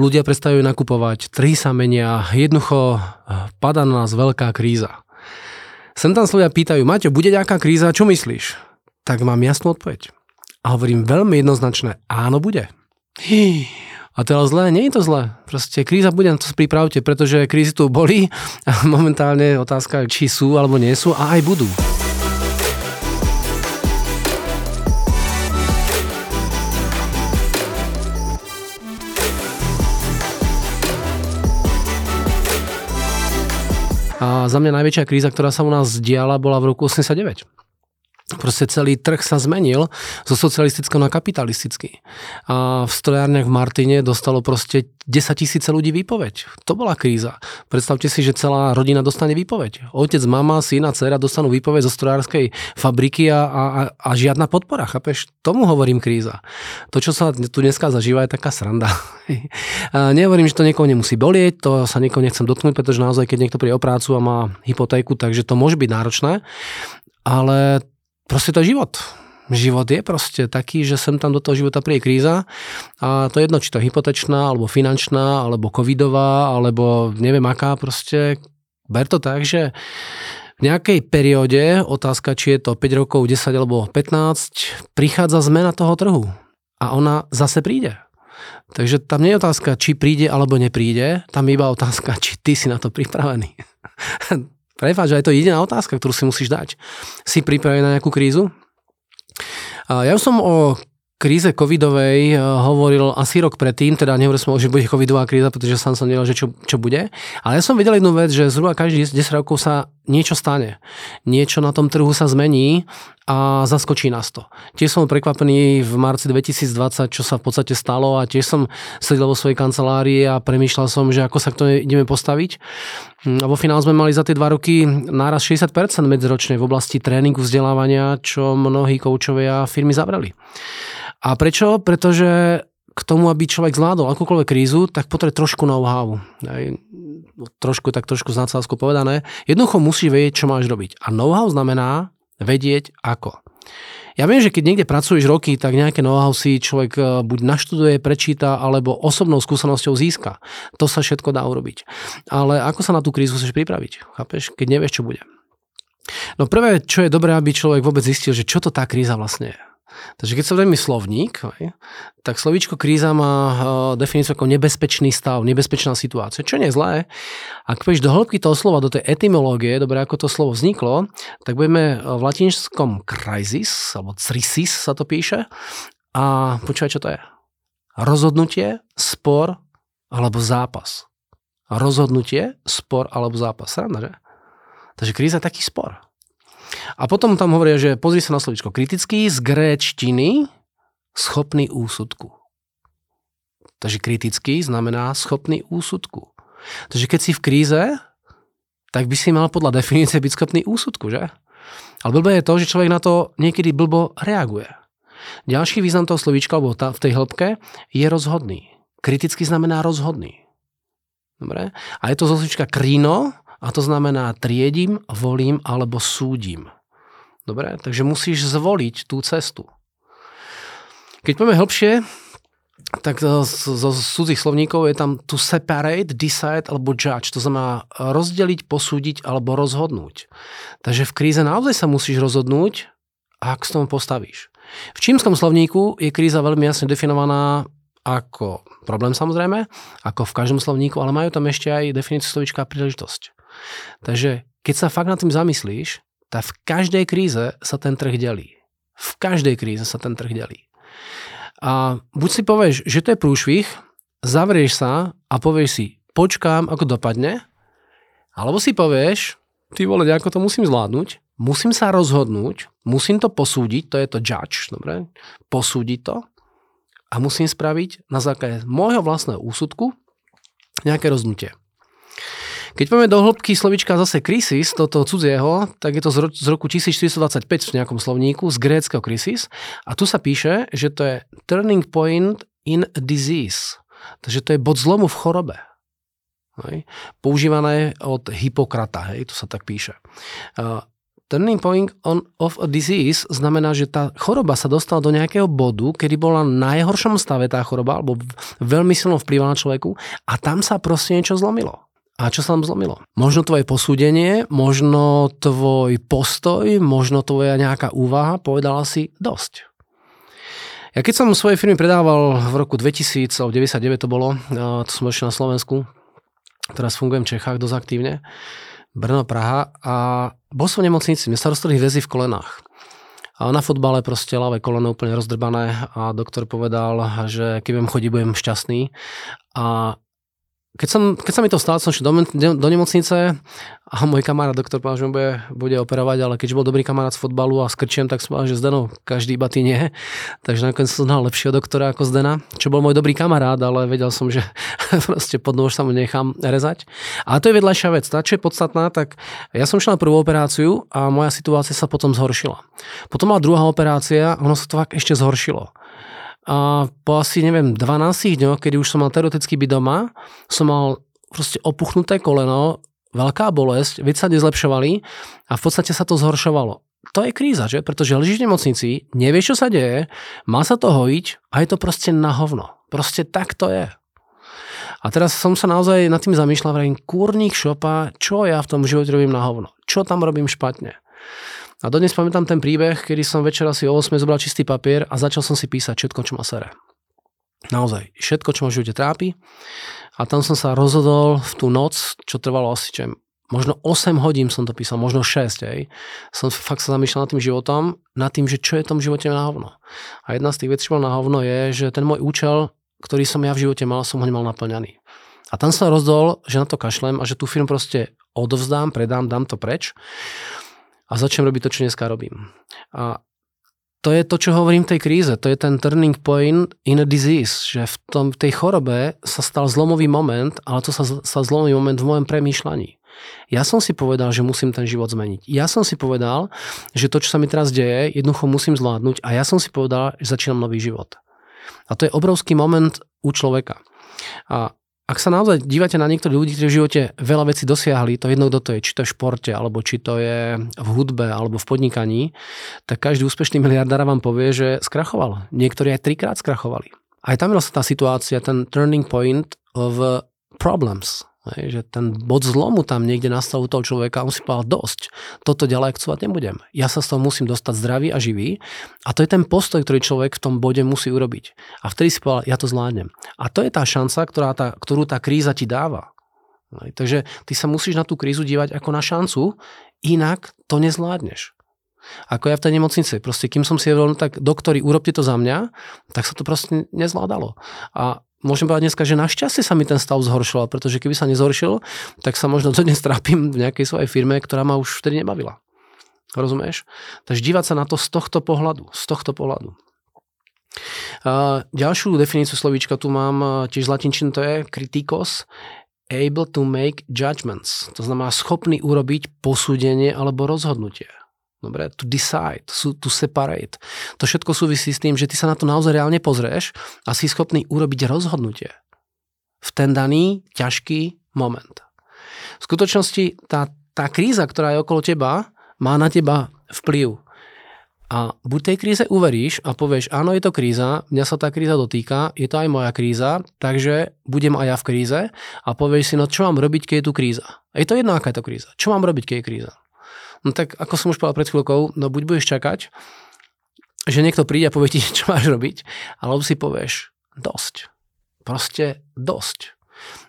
ľudia prestajú nakupovať, trhy sa menia, jednoducho padá na nás veľká kríza. Sem tam slovia pýtajú, Maťo, bude nejaká kríza, čo myslíš? Tak mám jasnú odpoveď. A hovorím veľmi jednoznačné, áno, bude. A teraz zlé, nie je to zlé. Proste kríza bude, na to pripravte, pretože krízy tu boli a momentálne otázka, či sú alebo nie sú a aj budú. A za mňa najväčšia kríza, ktorá sa u nás diala, bola v roku 89. Proste celý trh sa zmenil zo socialistického na kapitalistický. A v strojárniach v Martine dostalo proste 10 tisíce ľudí výpoveď. To bola kríza. Predstavte si, že celá rodina dostane výpoveď. Otec, mama, syn a dcera dostanú výpoveď zo strojárskej fabriky a, a, a žiadna podpora. Chápeš? Tomu hovorím kríza. To, čo sa tu dneska zažíva, je taká sranda. a nehovorím, že to niekoho nemusí bolieť, to sa niekoho nechcem dotknúť, pretože naozaj, keď niekto príde o prácu a má hypotéku, takže to môže byť náročné. Ale proste to je život. Život je proste taký, že sem tam do toho života príde kríza a to je jedno, či to je hypotečná, alebo finančná, alebo covidová, alebo neviem aká proste. Ber to tak, že v nejakej perióde, otázka, či je to 5 rokov, 10 alebo 15, prichádza zmena toho trhu a ona zase príde. Takže tam nie je otázka, či príde alebo nepríde, tam je iba otázka, či ty si na to pripravený. Prepáč, aj to je jediná otázka, ktorú si musíš dať. Si pripravený na nejakú krízu? Ja som o kríze covidovej hovoril asi rok predtým, teda nehovoril som, že bude covidová kríza, pretože sám som nevedel, že čo, čo bude. Ale ja som videl jednu vec, že zhruba každý 10 rokov sa niečo stane. Niečo na tom trhu sa zmení a zaskočí nás to. Tiež som prekvapený v marci 2020, čo sa v podstate stalo a tiež som sedel vo svojej kancelárii a premýšľal som, že ako sa k tomu ideme postaviť. A vo finále sme mali za tie dva roky náraz 60% medziročne v oblasti tréningu, vzdelávania, čo mnohí koučovia firmy zavreli. A prečo? Pretože k tomu, aby človek zvládol akúkoľvek krízu, tak potrebuje trošku know-how. Trošku, tak trošku z povedané. Jednoducho musíš vedieť, čo máš robiť. A know-how znamená vedieť ako. Ja viem, že keď niekde pracuješ roky, tak nejaké know-how si človek e, buď naštuduje, prečíta, alebo osobnou skúsenosťou získa. To sa všetko dá urobiť. Ale ako sa na tú krízu chceš pripraviť? Chápeš? Keď nevieš, čo bude. No prvé, čo je dobré, aby človek vôbec zistil, že čo to tá kríza vlastne je. Takže keď sa vezme slovník, tak slovíčko kríza má eh, definíciu ako nebezpečný stav, nebezpečná situácia, čo nie je zlé. Ak pôjdeš do hĺbky toho slova, do tej etymológie, dobre, ako to slovo vzniklo, tak budeme v latinskom crisis, alebo crisis sa to píše. A počúvaj, čo to je. Rozhodnutie, spor alebo zápas. Rozhodnutie, spor alebo zápas. Sranda, že? Takže kríza je taký spor. A potom tam hovoria, že pozri sa na slovičko kritický z gréčtiny schopný úsudku. Takže kritický znamená schopný úsudku. Takže keď si v kríze, tak by si mal podľa definície byť schopný úsudku, že? Ale blbé je to, že človek na to niekedy blbo reaguje. Ďalší význam toho slovíčka, alebo v tej hĺbke, je rozhodný. Kriticky znamená rozhodný. Dobre? A je to zo slovíčka krino, a to znamená triedím, volím alebo súdim. Dobre, takže musíš zvoliť tú cestu. Keď povieme hlbšie, tak zo cudzích slovníkov je tam to separate, decide alebo judge. To znamená rozdeliť, posúdiť alebo rozhodnúť. Takže v kríze naozaj sa musíš rozhodnúť, ak s tomu postavíš. V čímskom slovníku je kríza veľmi jasne definovaná ako problém samozrejme, ako v každom slovníku, ale majú tam ešte aj definíciu slovíčka príležitosť. Takže keď sa fakt nad tým zamyslíš, tak v každej kríze sa ten trh delí. V každej kríze sa ten trh delí. A buď si povieš, že to je prúšvih, zavrieš sa a povieš si, počkám, ako dopadne, alebo si povieš, ty vole, ako to musím zvládnuť, musím sa rozhodnúť, musím to posúdiť, to je to judge, dobre, posúdiť to a musím spraviť na základe môjho vlastného úsudku nejaké rozhodnutie. Keď povieme do hĺbky slovička zase krisis, toto cudzieho, tak je to z roku 1425 v nejakom slovníku, z gréckého krisis. A tu sa píše, že to je turning point in disease. Takže to je bod zlomu v chorobe. Hej. Používané od Hippokrata, hej, to sa tak píše. Turning point on, of a disease znamená, že tá choroba sa dostala do nejakého bodu, kedy bola na najhoršom stave tá choroba, alebo veľmi silno vplyvala na človeku a tam sa proste niečo zlomilo. A čo sa tam zlomilo? Možno tvoje posúdenie, možno tvoj postoj, možno tvoja nejaká úvaha, povedala si dosť. Ja keď som svoje firmy predával v roku 2000, 99 to bolo, to som ešte na Slovensku, teraz fungujem v Čechách dosť aktívne, Brno, Praha a bol som v nemocnici, mne sa roztrhli väzy v kolenách. A na fotbale proste ľavé koleno úplne rozdrbané a doktor povedal, že keď budem chodiť, budem šťastný. A keď, som, keď sa mi to stalo, som šiel do, do nemocnice a môj kamarát doktor povedal, že bude, bude operovať, ale keďže bol dobrý kamarát z fotbalu a s krčiem, tak som povedal, že Zdeno, každý iba ty nie. Takže nakoniec som znal lepšieho doktora ako Zdena, čo bol môj dobrý kamarát, ale vedel som, že proste pod nôž sa mu nechám rezať. A to je vedľajšia vec. Tá, čo je podstatná, tak ja som šiel na prvú operáciu a moja situácia sa potom zhoršila. Potom bola druhá operácia a ono sa to fakt ešte zhoršilo. A po asi, neviem, 12 dňoch, kedy už som mal teoreticky byť doma, som mal proste opuchnuté koleno, veľká bolesť, veci sa nezlepšovali a v podstate sa to zhoršovalo. To je kríza, že? Pretože ležíš v nemocnici, nevieš, čo sa deje, má sa to hojiť a je to proste na hovno. Proste tak to je. A teraz som sa naozaj nad tým zamýšľal, vrajím, kúrnik šopa, čo ja v tom živote robím na hovno? Čo tam robím špatne? A dodnes pamätám ten príbeh, kedy som večer asi o 8 zobral čistý papier a začal som si písať všetko, čo ma sere. Naozaj, všetko, čo ma v živote trápi. A tam som sa rozhodol v tú noc, čo trvalo asi, čo možno 8 hodín som to písal, možno 6, aj. Som fakt sa zamýšľal nad tým životom, nad tým, že čo je v tom živote na hovno. A jedna z tých vecí, čo mal na hovno, je, že ten môj účel, ktorý som ja v živote mal, som ho nemal naplňaný. A tam som rozhodol, že na to kašlem a že tú firmu proste odovzdám, predám, dám to preč a začnem robiť to, čo dneska robím. A to je to, čo hovorím v tej kríze. To je ten turning point in a disease, že v tom, tej chorobe sa stal zlomový moment, ale to sa stal zlomový moment v mojom premýšľaní. Ja som si povedal, že musím ten život zmeniť. Ja som si povedal, že to, čo sa mi teraz deje, jednoducho musím zvládnuť a ja som si povedal, že začínam nový život. A to je obrovský moment u človeka. A ak sa naozaj dívate na niektorých ľudí, ktorí v živote veľa vecí dosiahli, to jedno, kto to je, či to je v športe, alebo či to je v hudbe, alebo v podnikaní, tak každý úspešný miliardár vám povie, že skrachoval. Niektorí aj trikrát skrachovali. Aj tam je vlastne tá situácia, ten turning point of problems. Hej, že ten bod zlomu tam niekde nastal u toho človeka, on si povedal dosť, toto ďalej akcovať nebudem. Ja sa z toho musím dostať zdravý a živý a to je ten postoj, ktorý človek v tom bode musí urobiť. A vtedy si povedal, ja to zvládnem. A to je tá šanca, ktorá tá, ktorú tá kríza ti dáva. Hej, takže ty sa musíš na tú krízu dívať ako na šancu, inak to nezvládneš. Ako ja v tej nemocnici. Proste kým som si hovoril, no tak doktori, urobte to za mňa, tak sa to proste nezvládalo. A môžem povedať dneska, že našťastie sa mi ten stav zhoršoval, pretože keby sa nezhoršil, tak sa možno dodnes trápim v nejakej svojej firme, ktorá ma už vtedy nebavila. Rozumieš? Takže dívať sa na to z tohto pohľadu. Z tohto pohľadu. A ďalšiu definíciu slovíčka tu mám tiež z latinčiny, to je kritikos, able to make judgments. To znamená schopný urobiť posúdenie alebo rozhodnutie. Dobre, to decide, to separate. To všetko súvisí s tým, že ty sa na to naozaj reálne pozrieš a si schopný urobiť rozhodnutie v ten daný ťažký moment. V skutočnosti tá, tá kríza, ktorá je okolo teba, má na teba vplyv. A buď tej kríze uveríš a povieš, áno, je to kríza, mňa sa tá kríza dotýka, je to aj moja kríza, takže budem aj ja v kríze a povieš si, no čo mám robiť, keď je tu kríza. Je to jedno, aká je to kríza. Čo mám robiť, keď je kríza? No tak ako som už povedal pred chvíľkou, no buď budeš čakať, že niekto príde a povie ti, čo máš robiť, alebo si povieš dosť. Proste dosť.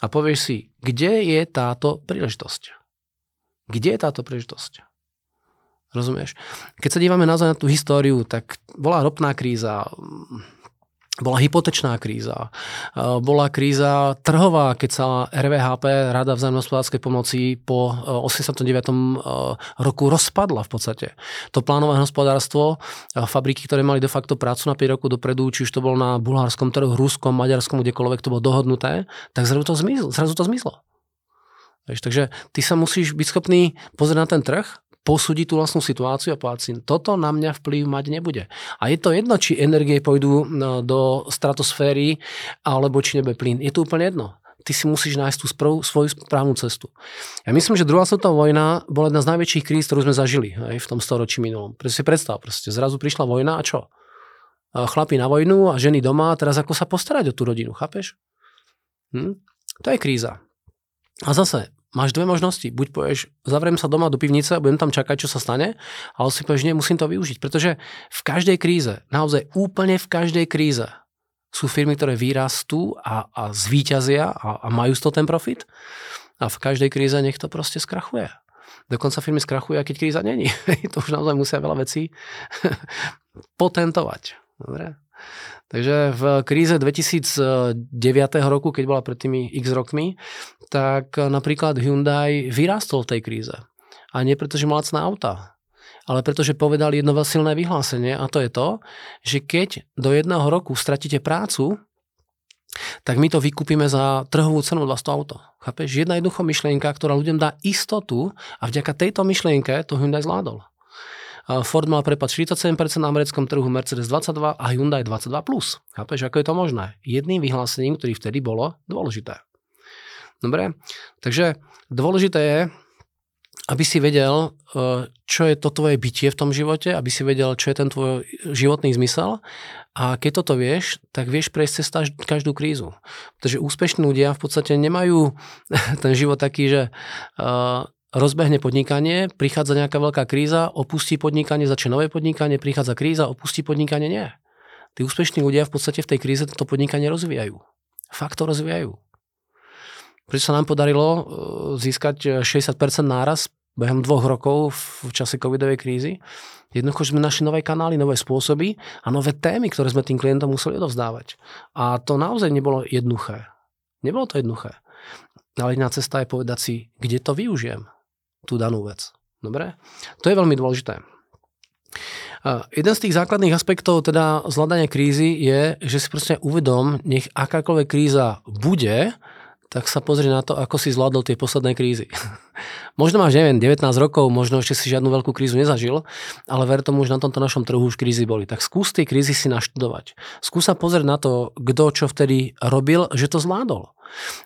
A povieš si, kde je táto príležitosť? Kde je táto príležitosť? Rozumieš? Keď sa dívame naozaj na tú históriu, tak bola ropná kríza, bola hypotečná kríza, e, bola kríza trhová, keď sa RVHP, Rada vzájomnej hospodárskej pomoci po 89. E, e, roku rozpadla v podstate. To plánové hospodárstvo, fabriky, ktoré mali de facto prácu na 5 rokov dopredu, či už to bolo na bulharskom trhu, ruskom, maďarskom, kdekoľvek to bolo dohodnuté, tak zrazu to zmizlo. Zrazu to zmizlo. Takže ty sa musíš byť schopný pozrieť na ten trh posúdiť tú vlastnú situáciu a povedať si, toto na mňa vplyv mať nebude. A je to jedno, či energie pôjdu no, do stratosféry, alebo či nebude plyn. Je to úplne jedno. ty si musíš nájsť tú sprv, svoju správnu cestu. Ja myslím, že druhá svetová vojna bola jedna z najväčších kríz, ktorú sme zažili aj v tom storočí minulom. Preto si predstav, proste zrazu prišla vojna a čo? Chlapi na vojnu a ženy doma a teraz ako sa postarať o tú rodinu, chápeš? Hm? To je kríza. A zase, máš dve možnosti. Buď povieš, zavriem sa doma do pivnice a budem tam čakať, čo sa stane, ale si povieš, nie, musím to využiť. Pretože v každej kríze, naozaj úplne v každej kríze, sú firmy, ktoré vyrastú a, a zvíťazia a, a majú z toho ten profit. A v každej kríze nech to proste skrachuje. Dokonca firmy skrachujú, keď kríza není. to už naozaj musia veľa vecí potentovať. Dobre? Takže v kríze 2009 roku, keď bola pred tými x rokmi, tak napríklad Hyundai vyrástol v tej kríze. A nie preto, že mal lacná auta, ale pretože povedali jedno silné vyhlásenie a to je to, že keď do jedného roku stratíte prácu, tak my to vykúpime za trhovú cenu 200 auto. Chápeš? Jedna jednoduchá myšlienka, ktorá ľuďom dá istotu a vďaka tejto myšlienke to Hyundai zvládol. Ford mal prepad 47% na americkom trhu, Mercedes 22 a Hyundai 22+. Chápeš, ako je to možné? Jedným vyhlásením, ktorý vtedy bolo dôležité. Dobre, takže dôležité je, aby si vedel, e, čo je to tvoje bytie v tom živote, aby si vedel, čo je ten tvoj životný zmysel a keď toto vieš, tak vieš prejsť cez každú krízu. Pretože úspešní ľudia v podstate nemajú ten život taký, že e, rozbehne podnikanie, prichádza nejaká veľká kríza, opustí podnikanie, začne nové podnikanie, prichádza kríza, opustí podnikanie, nie. Tí úspešní ľudia v podstate v tej kríze toto podnikanie rozvíjajú. Fakt to rozvíjajú. Prečo sa nám podarilo e, získať 60% náraz behom dvoch rokov v čase covidovej krízy? Jednoducho sme našli nové kanály, nové spôsoby a nové témy, ktoré sme tým klientom museli odovzdávať. A to naozaj nebolo jednoduché. Nebolo to jednoduché. Ale iná cesta je povedať si, kde to využijem tú danú vec. Dobre? To je veľmi dôležité. Jeden z tých základných aspektov teda zvládania krízy je, že si proste uvedom, nech akákoľvek kríza bude, tak sa pozri na to, ako si zvládol tie posledné krízy. možno máš, neviem, 19 rokov, možno ešte si žiadnu veľkú krízu nezažil, ale ver tomu, že na tomto našom trhu už krízy boli. Tak skús tie krízy si naštudovať. Skús sa pozrieť na to, kto čo vtedy robil, že to zvládol.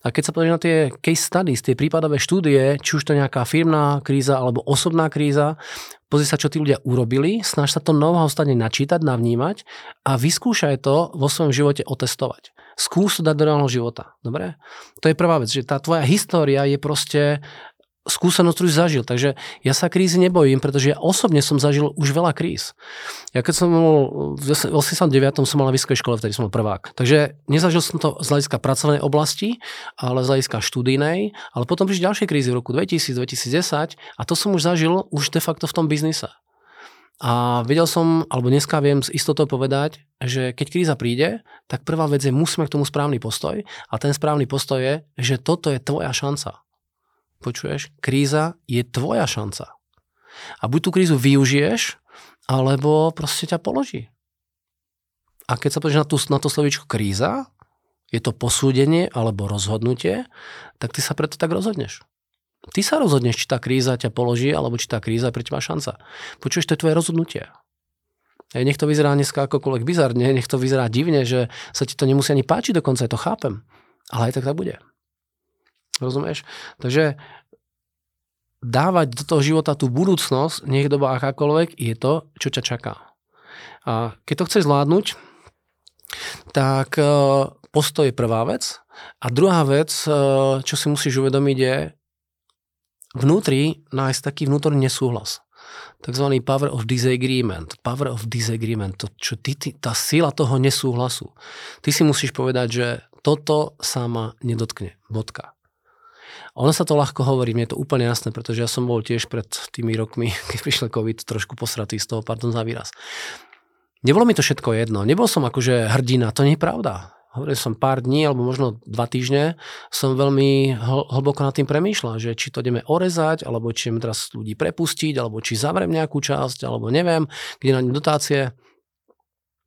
A keď sa pozrieš na tie case studies, tie prípadové štúdie, či už to nejaká firmná kríza alebo osobná kríza, pozri sa, čo tí ľudia urobili, snaž sa to know-how stane načítať, navnímať a vyskúšaj to vo svojom živote otestovať. Skús to dať do reálneho života. Dobre? To je prvá vec, že tá tvoja história je proste skúsenosť, ktorú zažil. Takže ja sa krízy nebojím, pretože ja osobne som zažil už veľa kríz. Ja keď som bol v 89. som mal na vysokej škole, vtedy som bol prvák. Takže nezažil som to z hľadiska pracovnej oblasti, ale z hľadiska študijnej, ale potom prišli ďalšie krízy v roku 2000, 2010 a to som už zažil už de facto v tom biznise. A vedel som, alebo dneska viem s istotou povedať, že keď kríza príde, tak prvá vec je, musíme k tomu správny postoj a ten správny postoj je, že toto je tvoja šanca. Počuješ? Kríza je tvoja šanca. A buď tú krízu využiješ, alebo proste ťa položí. A keď sa pozrieš na, tú, na to slovičko kríza, je to posúdenie alebo rozhodnutie, tak ty sa preto tak rozhodneš. Ty sa rozhodneš, či tá kríza ťa položí, alebo či tá kríza je pre teba šanca. Počuješ, to je tvoje rozhodnutie. Nech to vyzerá dneska akokoľvek bizarne, nech to vyzerá divne, že sa ti to nemusí ani páčiť dokonca, ja to chápem. Ale aj tak tak bude. Rozumieš? Takže dávať do toho života tú budúcnosť, nech doba akákoľvek, je to, čo ťa čaká. A keď to chceš zvládnuť, tak e, postoj je prvá vec. A druhá vec, e, čo si musíš uvedomiť, je, vnútri nájsť taký vnútorný nesúhlas. Takzvaný power of disagreement. Power of disagreement. To, čo ty, ty, tá sila toho nesúhlasu. Ty si musíš povedať, že toto sa ma nedotkne. Bodka. Ono sa to ľahko hovorí, mne je to úplne jasné, pretože ja som bol tiež pred tými rokmi, keď prišiel COVID, trošku posratý z toho, pardon za výraz. Nebolo mi to všetko jedno. Nebol som akože hrdina, to nie je pravda hovoril som pár dní alebo možno dva týždne, som veľmi hlboko nad tým premýšľal, že či to ideme orezať, alebo či ideme teraz ľudí prepustiť, alebo či zavriem nejakú časť, alebo neviem, kde na dotácie.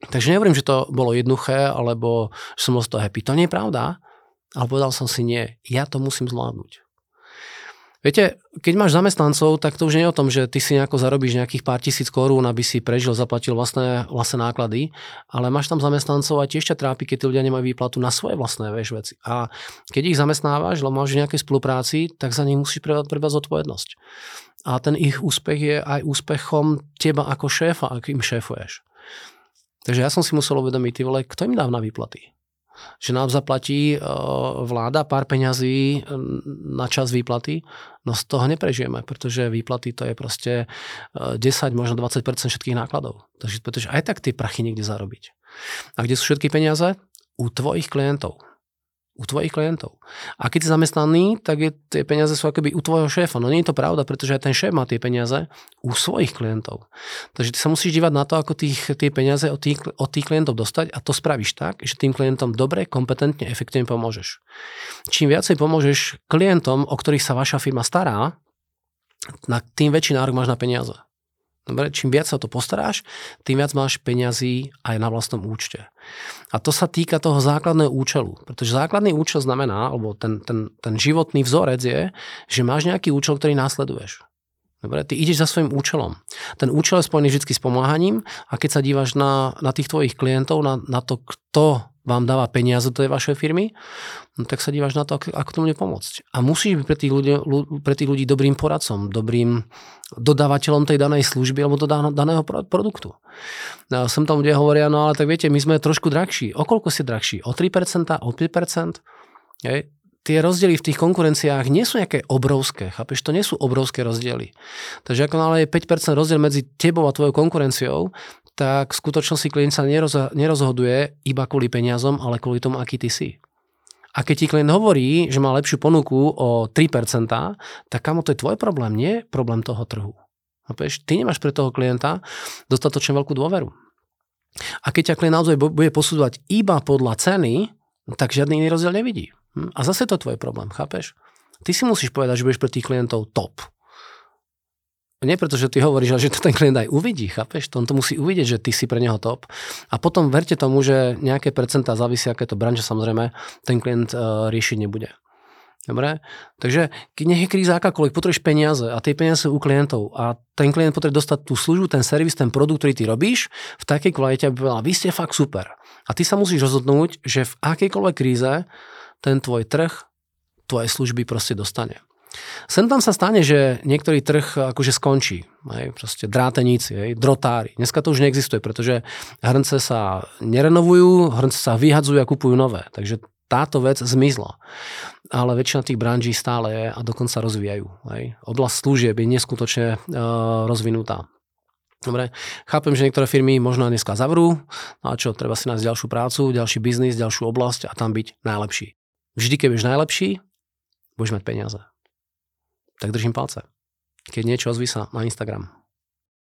Takže nehovorím, že to bolo jednoduché, alebo že som bol z toho happy. To nie je pravda, ale povedal som si nie, ja to musím zvládnuť. Viete, keď máš zamestnancov, tak to už nie je o tom, že ty si nejako zarobíš nejakých pár tisíc korún, aby si prežil, zaplatil vlastné, vlastné náklady, ale máš tam zamestnancov a tiež ťa trápi, keď tí ľudia nemajú výplatu na svoje vlastné vieš, veci. A keď ich zamestnávaš, lebo máš v nejakej spolupráci, tak za nich musíš prebrať zodpovednosť. A ten ich úspech je aj úspechom teba ako šéfa, ak im šéfuješ. Takže ja som si musel uvedomiť, ty vole, kto im dá na výplaty? Že nám zaplatí e, vláda pár peňazí na čas výplaty, no z toho neprežijeme, pretože výplaty to je proste 10, e, možno 20% všetkých nákladov. Takže pretože aj tak tie prachy niekde zarobiť. A kde sú všetky peniaze? U tvojich klientov u tvojich klientov. A keď si zamestnaný, tak je, tie peniaze sú akoby u tvojho šéfa. No nie je to pravda, pretože aj ten šéf má tie peniaze u svojich klientov. Takže ty sa musíš dívať na to, ako tých, tie peniaze od tých, od tých klientov dostať a to spravíš tak, že tým klientom dobre, kompetentne, efektívne pomôžeš. Čím viacej pomôžeš klientom, o ktorých sa vaša firma stará, na tým väčší nárok máš na peniaze. Dobre, čím viac sa to postaráš, tým viac máš peňazí aj na vlastnom účte. A to sa týka toho základného účelu. Pretože základný účel znamená, alebo ten, ten, ten životný vzorec je, že máš nejaký účel, ktorý následuješ. Dobre, ty ideš za svojím účelom. Ten účel je spojený vždy s pomáhaním a keď sa dívaš na, na tých tvojich klientov, na, na to, kto vám dáva peniaze do tej vašej firmy, no tak sa dívaš na to, ako, ako to bude pomôcť. A musíš byť pre tých, ľudí, pre tých ľudí dobrým poradcom, dobrým dodávateľom tej danej služby alebo do daného produktu. No, som tam, kde hovoria, no ale tak viete, my sme trošku drahší. O koľko ste drahší? O 3%? O 5%? Hej tie rozdiely v tých konkurenciách nie sú nejaké obrovské, chápeš, to nie sú obrovské rozdiely. Takže ako nále je 5% rozdiel medzi tebou a tvojou konkurenciou, tak v skutočnosti klient sa nerozhoduje iba kvôli peniazom, ale kvôli tomu, aký ty si. A keď ti klient hovorí, že má lepšiu ponuku o 3%, tak kamo to je tvoj problém, nie problém toho trhu. Ty nemáš pre toho klienta dostatočne veľkú dôveru. A keď ťa klient naozaj bude posúdovať iba podľa ceny, tak žiadny iný rozdiel nevidí. Hm? A zase to je tvoj problém, chápeš? Ty si musíš povedať, že budeš pre tých klientov top. Nie preto, že ty hovoríš, ale že to ten klient aj uvidí, chápeš? To on to musí uvidieť, že ty si pre neho top. A potom verte tomu, že nejaké percentá závisí, aké to branže samozrejme, ten klient uh, riešiť nebude. Dobre? Takže nech je kríza akákoľvek, potrebuješ peniaze a tie peniaze sú u klientov a ten klient potrebuje dostať tú službu, ten servis, ten produkt, ktorý ty robíš v takej kvalite, aby povedal, vy ste fakt super. A ty sa musíš rozhodnúť, že v akejkoľvek kríze ten tvoj trh tvoje služby proste dostane. Sem tam sa stane, že niektorý trh akože skončí. Hej, proste dráteníci, hej, drotári. Dneska to už neexistuje, pretože hrnce sa nerenovujú, hrnce sa vyhadzujú a kupujú nové. Takže táto vec zmizla. Ale väčšina tých branží stále je a dokonca rozvíjajú. Hej. Oblasť služieb je neskutočne uh, rozvinutá. Dobre, chápem, že niektoré firmy možno dneska zavrú, no a čo, treba si nájsť ďalšiu prácu, ďalší biznis, ďalšiu oblasť a tam byť najlepší. Vždy, keď budeš najlepší, budeš mať peniaze. Tak držím palce. Keď niečo, ozví sa na Instagram.